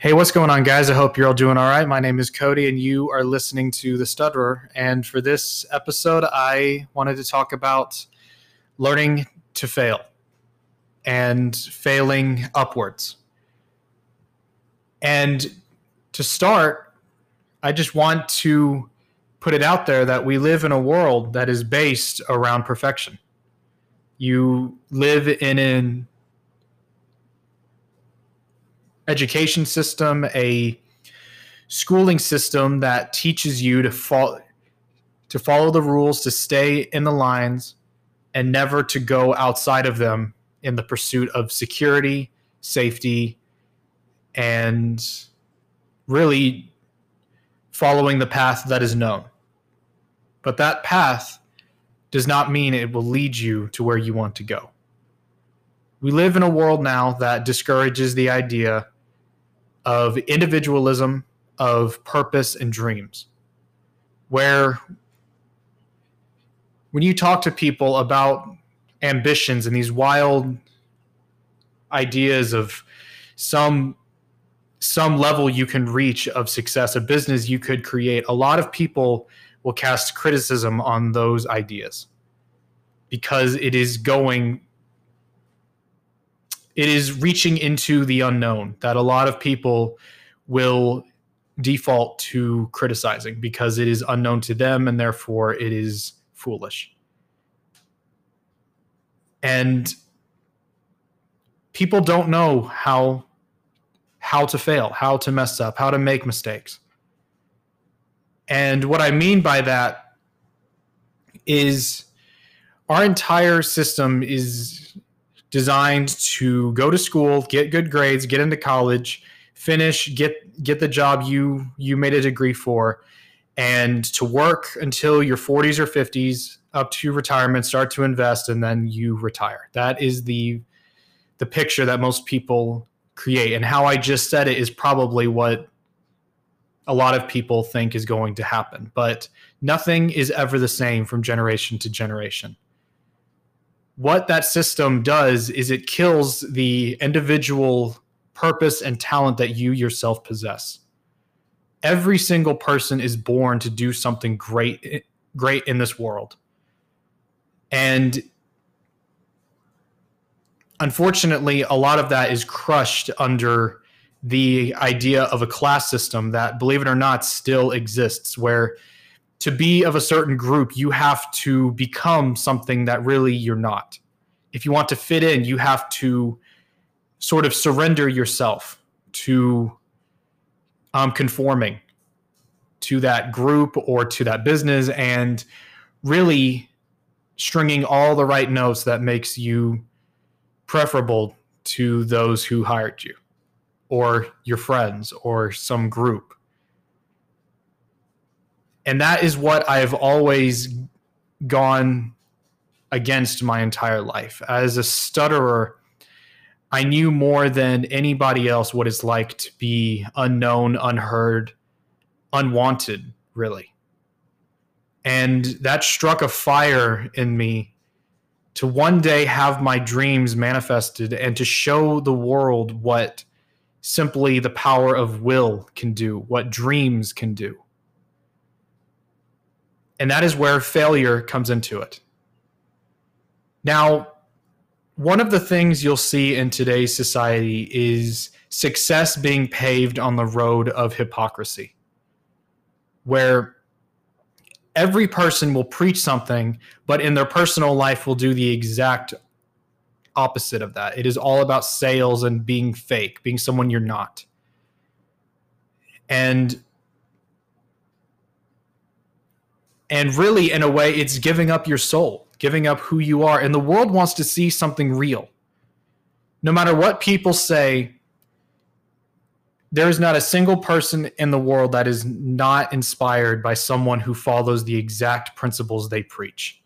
Hey, what's going on, guys? I hope you're all doing all right. My name is Cody, and you are listening to The Stutterer. And for this episode, I wanted to talk about learning to fail and failing upwards. And to start, I just want to put it out there that we live in a world that is based around perfection. You live in an education system, a schooling system that teaches you to follow to follow the rules, to stay in the lines, and never to go outside of them in the pursuit of security, safety, and really following the path that is known. But that path does not mean it will lead you to where you want to go. We live in a world now that discourages the idea of individualism, of purpose, and dreams. Where when you talk to people about ambitions and these wild ideas of some some level you can reach of success a business you could create a lot of people will cast criticism on those ideas because it is going it is reaching into the unknown that a lot of people will default to criticizing because it is unknown to them and therefore it is foolish. And people don't know how how to fail, how to mess up, how to make mistakes. And what I mean by that is our entire system is designed to go to school, get good grades, get into college, finish, get get the job you you made a degree for, and to work until your 40s or 50s up to retirement, start to invest, and then you retire. That is the the picture that most people create. And how I just said it is probably what a lot of people think is going to happen. But nothing is ever the same from generation to generation what that system does is it kills the individual purpose and talent that you yourself possess. Every single person is born to do something great great in this world. And unfortunately, a lot of that is crushed under the idea of a class system that believe it or not still exists where to be of a certain group, you have to become something that really you're not. If you want to fit in, you have to sort of surrender yourself to um, conforming to that group or to that business and really stringing all the right notes that makes you preferable to those who hired you or your friends or some group and that is what I've always gone against my entire life. As a stutterer, I knew more than anybody else what it's like to be unknown, unheard, unwanted, really. And that struck a fire in me to one day have my dreams manifested and to show the world what simply the power of will can do, what dreams can do. And that is where failure comes into it. Now, one of the things you'll see in today's society is success being paved on the road of hypocrisy, where every person will preach something, but in their personal life will do the exact opposite of that. It is all about sales and being fake, being someone you're not. And And really, in a way, it's giving up your soul, giving up who you are. And the world wants to see something real. No matter what people say, there is not a single person in the world that is not inspired by someone who follows the exact principles they preach.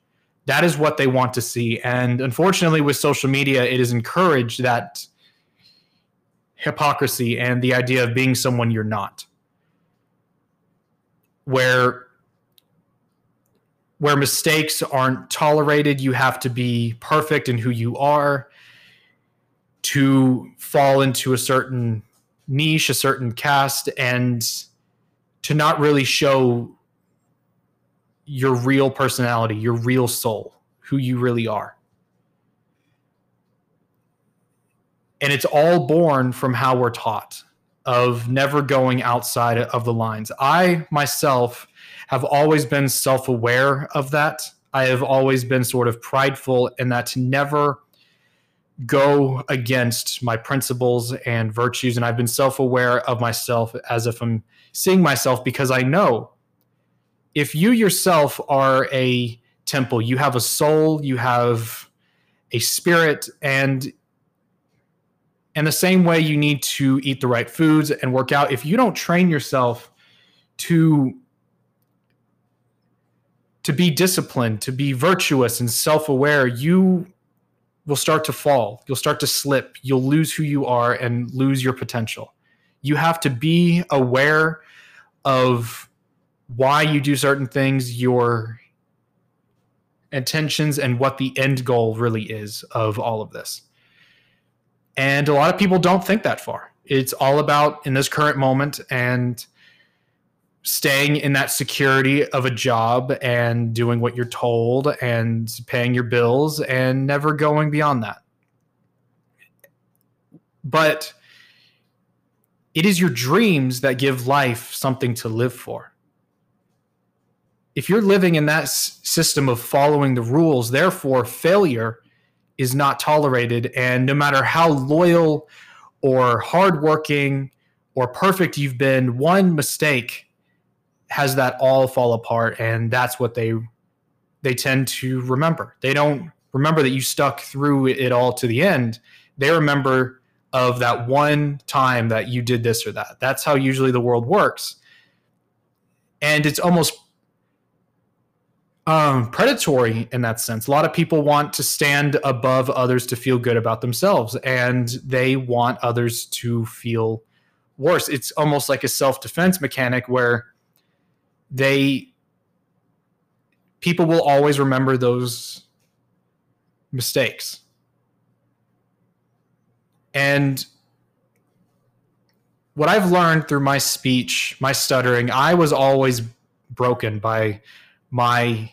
That is what they want to see. And unfortunately, with social media, it is encouraged that hypocrisy and the idea of being someone you're not. Where where mistakes aren't tolerated. You have to be perfect in who you are to fall into a certain niche, a certain caste, and to not really show your real personality, your real soul, who you really are. And it's all born from how we're taught of never going outside of the lines. I myself have always been self aware of that. I have always been sort of prideful in that to never go against my principles and virtues. And I've been self aware of myself as if I'm seeing myself because I know if you yourself are a temple, you have a soul, you have a spirit, and and the same way you need to eat the right foods and work out, if you don't train yourself to to be disciplined, to be virtuous and self-aware, you will start to fall. You'll start to slip. You'll lose who you are and lose your potential. You have to be aware of why you do certain things, your intentions, and what the end goal really is of all of this. And a lot of people don't think that far. It's all about in this current moment and staying in that security of a job and doing what you're told and paying your bills and never going beyond that. But it is your dreams that give life something to live for. If you're living in that s- system of following the rules, therefore, failure is not tolerated. And no matter how loyal or hardworking or perfect you've been, one mistake has that all fall apart. And that's what they they tend to remember. They don't remember that you stuck through it all to the end. They remember of that one time that you did this or that. That's how usually the world works. And it's almost um, predatory in that sense. A lot of people want to stand above others to feel good about themselves, and they want others to feel worse. It's almost like a self defense mechanic where they people will always remember those mistakes. And what I've learned through my speech, my stuttering, I was always broken by my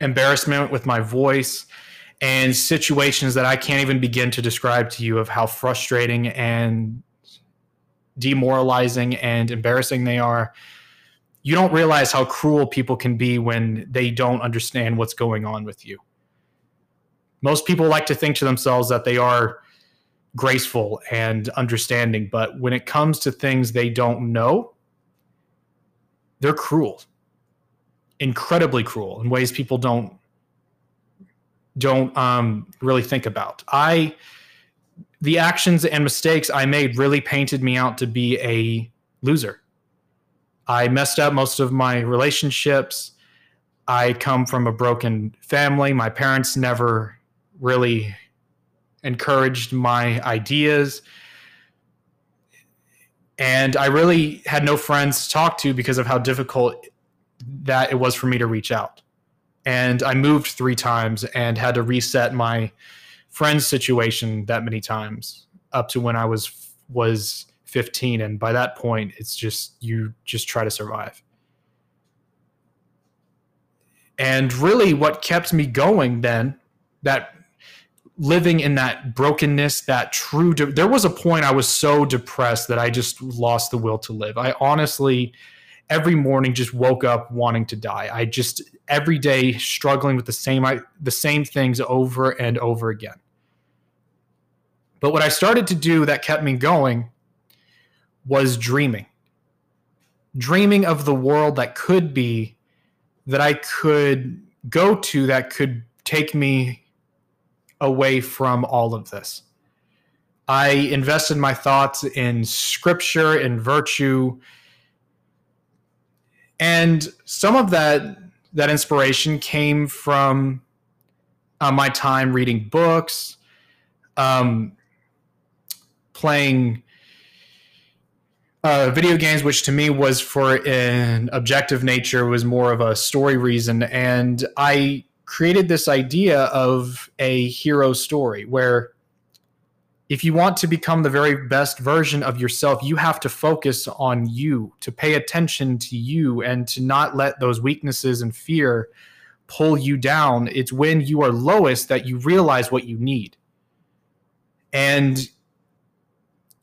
embarrassment with my voice and situations that I can't even begin to describe to you of how frustrating and demoralizing and embarrassing they are. You don't realize how cruel people can be when they don't understand what's going on with you. Most people like to think to themselves that they are graceful and understanding, but when it comes to things they don't know, they're cruel incredibly cruel in ways people don't don't um, really think about i the actions and mistakes i made really painted me out to be a loser. I messed up most of my relationships. I come from a broken family. My parents never really encouraged my ideas. And I really had no friends to talk to because of how difficult that it was for me to reach out. And I moved three times and had to reset my friend's situation that many times up to when I was was 15 and by that point it's just you just try to survive. And really what kept me going then that living in that brokenness, that true. De- there was a point I was so depressed that I just lost the will to live. I honestly, every morning, just woke up wanting to die. I just every day struggling with the same I, the same things over and over again. But what I started to do that kept me going was dreaming. Dreaming of the world that could be, that I could go to, that could take me away from all of this. I invested my thoughts in scripture and virtue. And some of that that inspiration came from uh, my time reading books, um, playing uh, video games, which to me was for an objective nature, was more of a story reason. And I created this idea of a hero story where if you want to become the very best version of yourself, you have to focus on you, to pay attention to you, and to not let those weaknesses and fear pull you down. It's when you are lowest that you realize what you need. And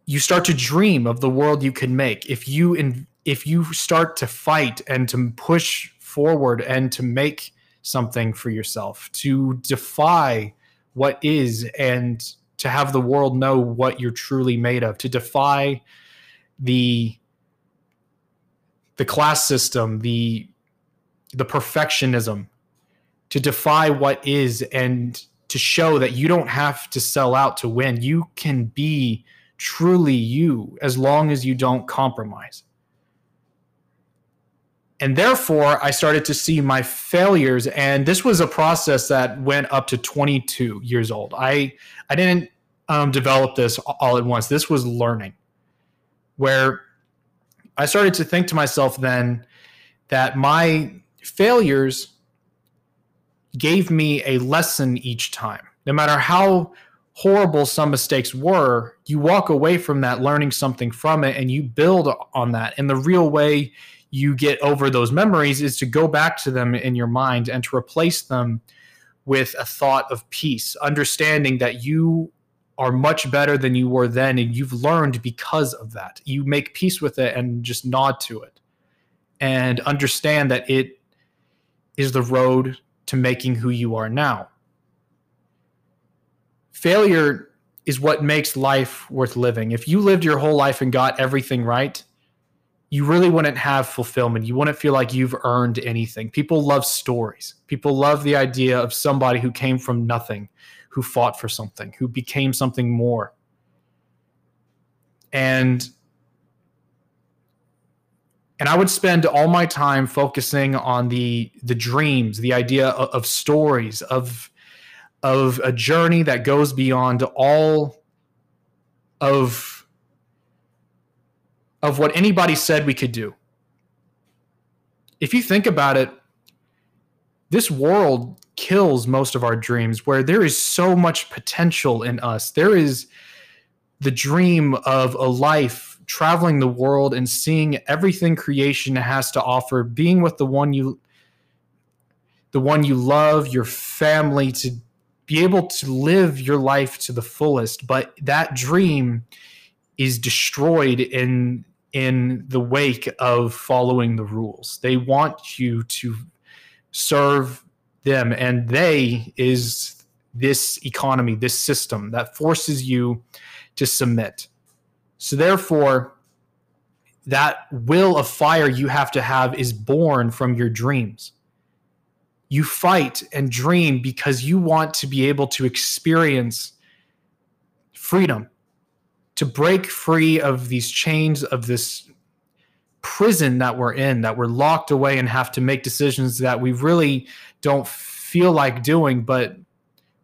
you start to dream of the world you can make. If you in, if you start to fight and to push forward and to make something for yourself, to defy what is and to have the world know what you're truly made of, to defy the the class system, the the perfectionism, to defy what is and to show that you don't have to sell out to win. You can be truly you as long as you don't compromise. And therefore, I started to see my failures. And this was a process that went up to 22 years old. I, I didn't um, develop this all at once. This was learning, where I started to think to myself then that my failures gave me a lesson each time. No matter how horrible some mistakes were, you walk away from that learning something from it and you build on that. And the real way you get over those memories is to go back to them in your mind and to replace them with a thought of peace, understanding that you are much better than you were then and you've learned because of that. You make peace with it and just nod to it and understand that it is the road to making who you are now. Failure is what makes life worth living. If you lived your whole life and got everything right, you really wouldn't have fulfillment. You wouldn't feel like you've earned anything. People love stories. People love the idea of somebody who came from nothing, who fought for something, who became something more. And and I would spend all my time focusing on the the dreams, the idea of, of stories, of of a journey that goes beyond all of of what anybody said we could do. If you think about it, this world kills most of our dreams where there is so much potential in us. There is the dream of a life traveling the world and seeing everything creation has to offer, being with the one you the one you love, your family to be able to live your life to the fullest, but that dream is destroyed in in the wake of following the rules. They want you to serve them and they is this economy, this system that forces you to submit. So therefore, that will of fire you have to have is born from your dreams. You fight and dream because you want to be able to experience freedom, to break free of these chains of this prison that we're in, that we're locked away and have to make decisions that we really don't feel like doing, but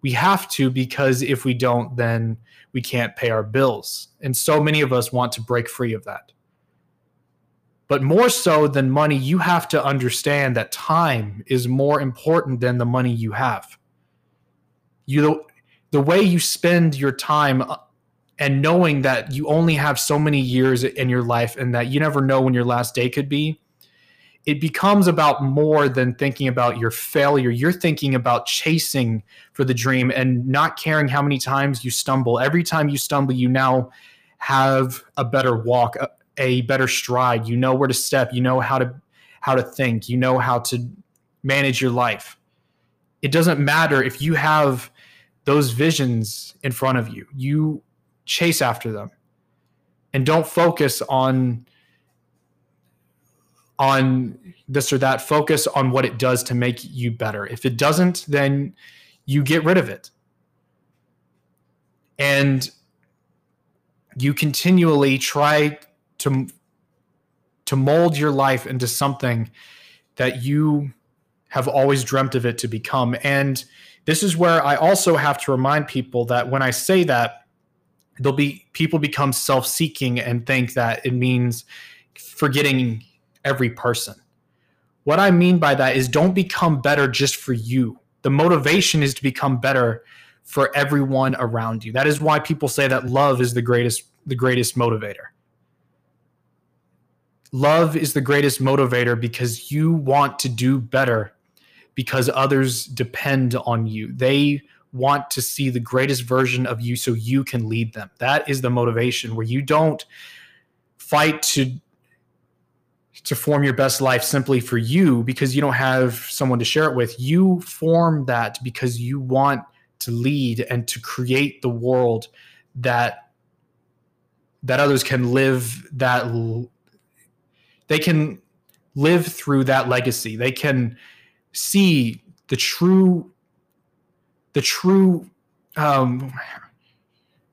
we have to because if we don't, then we can't pay our bills. And so many of us want to break free of that. But more so than money, you have to understand that time is more important than the money you have. You the way you spend your time uh, and knowing that you only have so many years in your life and that you never know when your last day could be, it becomes about more than thinking about your failure. You're thinking about chasing for the dream and not caring how many times you stumble. Every time you stumble, you now have a better walk, a better stride. You know where to step. You know how to how to think. You know how to manage your life. It doesn't matter if you have those visions in front of you. You chase after them. And don't focus on on this or that. Focus on what it does to make you better. If it doesn't, then you get rid of it. And you continually try to to mold your life into something that you have always dreamt of it to become. And this is where I also have to remind people that when I say that, there'll be people become self-seeking and think that it means forgetting every person. What I mean by that is don't become better just for you. The motivation is to become better for everyone around you. That is why people say that love is the greatest the greatest motivator. Love is the greatest motivator because you want to do better because others depend on you. They want to see the greatest version of you so you can lead them. That is the motivation where you don't fight to to form your best life simply for you because you don't have someone to share it with. You form that because you want to lead and to create the world that that others can live that they can live through that legacy. They can see the true the true um,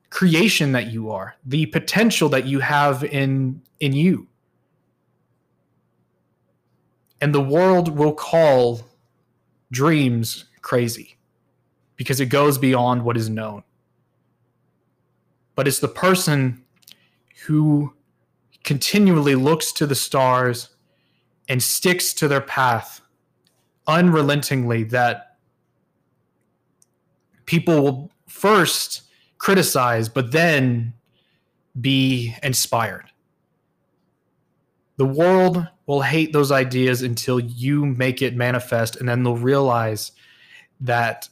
creation that you are, the potential that you have in in you. And the world will call dreams crazy because it goes beyond what is known. But it's the person who continually looks to the stars and sticks to their path unrelentingly that people will first criticize, but then be inspired. The world will hate those ideas until you make it manifest, and then they'll realize that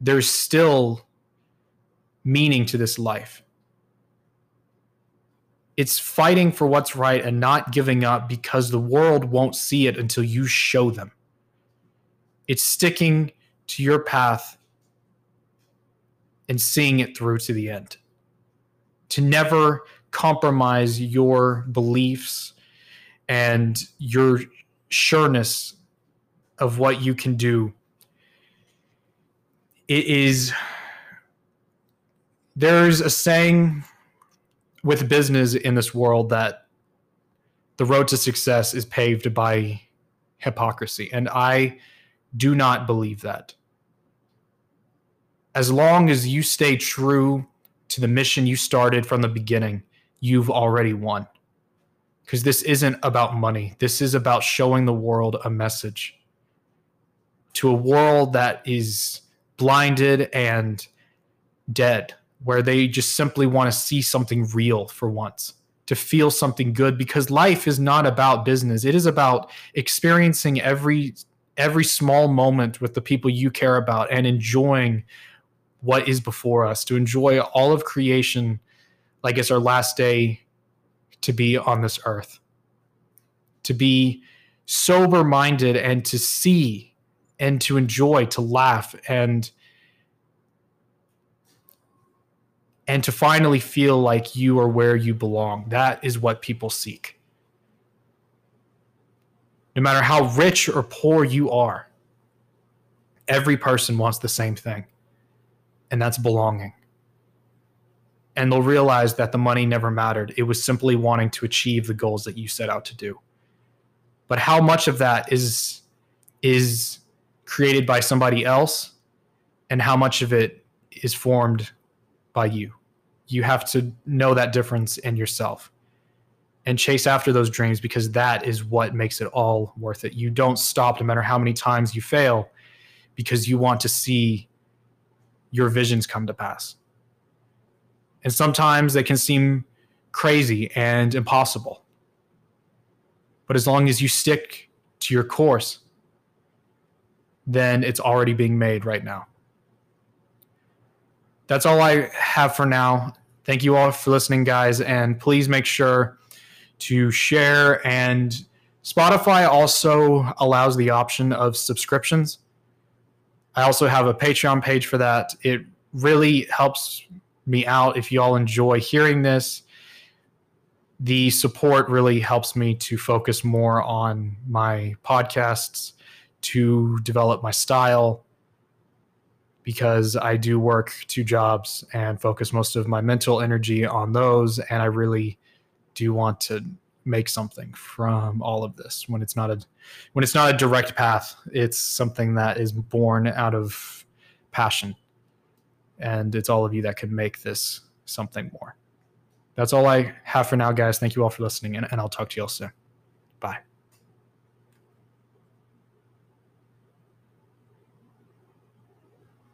there's still meaning to this life. It's fighting for what's right and not giving up because the world won't see it until you show them. It's sticking to your path and seeing it through to the end. To never compromise your beliefs and your sureness of what you can do. It is, there's a saying with business in this world that the road to success is paved by hypocrisy. And I do not believe that as long as you stay true to the mission you started from the beginning, you've already won. Because this isn't about money. This is about showing the world a message to a world that is blinded and dead, where they just simply want to see something real for once, to feel something good. Because life is not about business, it is about experiencing every every small moment with the people you care about and enjoying what is before us, to enjoy all of creation like it's our last day to be on this earth, to be sober minded and to see and to enjoy, to laugh and and to finally feel like you are where you belong. That is what people seek. No matter how rich or poor you are, every person wants the same thing and that's belonging. And they'll realize that the money never mattered. It was simply wanting to achieve the goals that you set out to do. But how much of that is is created by somebody else and how much of it is formed by you? You have to know that difference in yourself and chase after those dreams because that is what makes it all worth it. You don't stop no matter how many times you fail because you want to see your visions come to pass. And sometimes they can seem crazy and impossible. But as long as you stick to your course, then it's already being made right now. That's all I have for now. Thank you all for listening, guys. And please make sure to share. And Spotify also allows the option of subscriptions. I also have a Patreon page for that. It really helps me out if you all enjoy hearing this. The support really helps me to focus more on my podcasts, to develop my style, because I do work two jobs and focus most of my mental energy on those. And I really do want to make something from all of this when it's not a when it's not a direct path. It's something that is born out of passion and it's all of you that can make this something more. That's all i have for now guys. Thank you all for listening and, and i'll talk to you all soon. Bye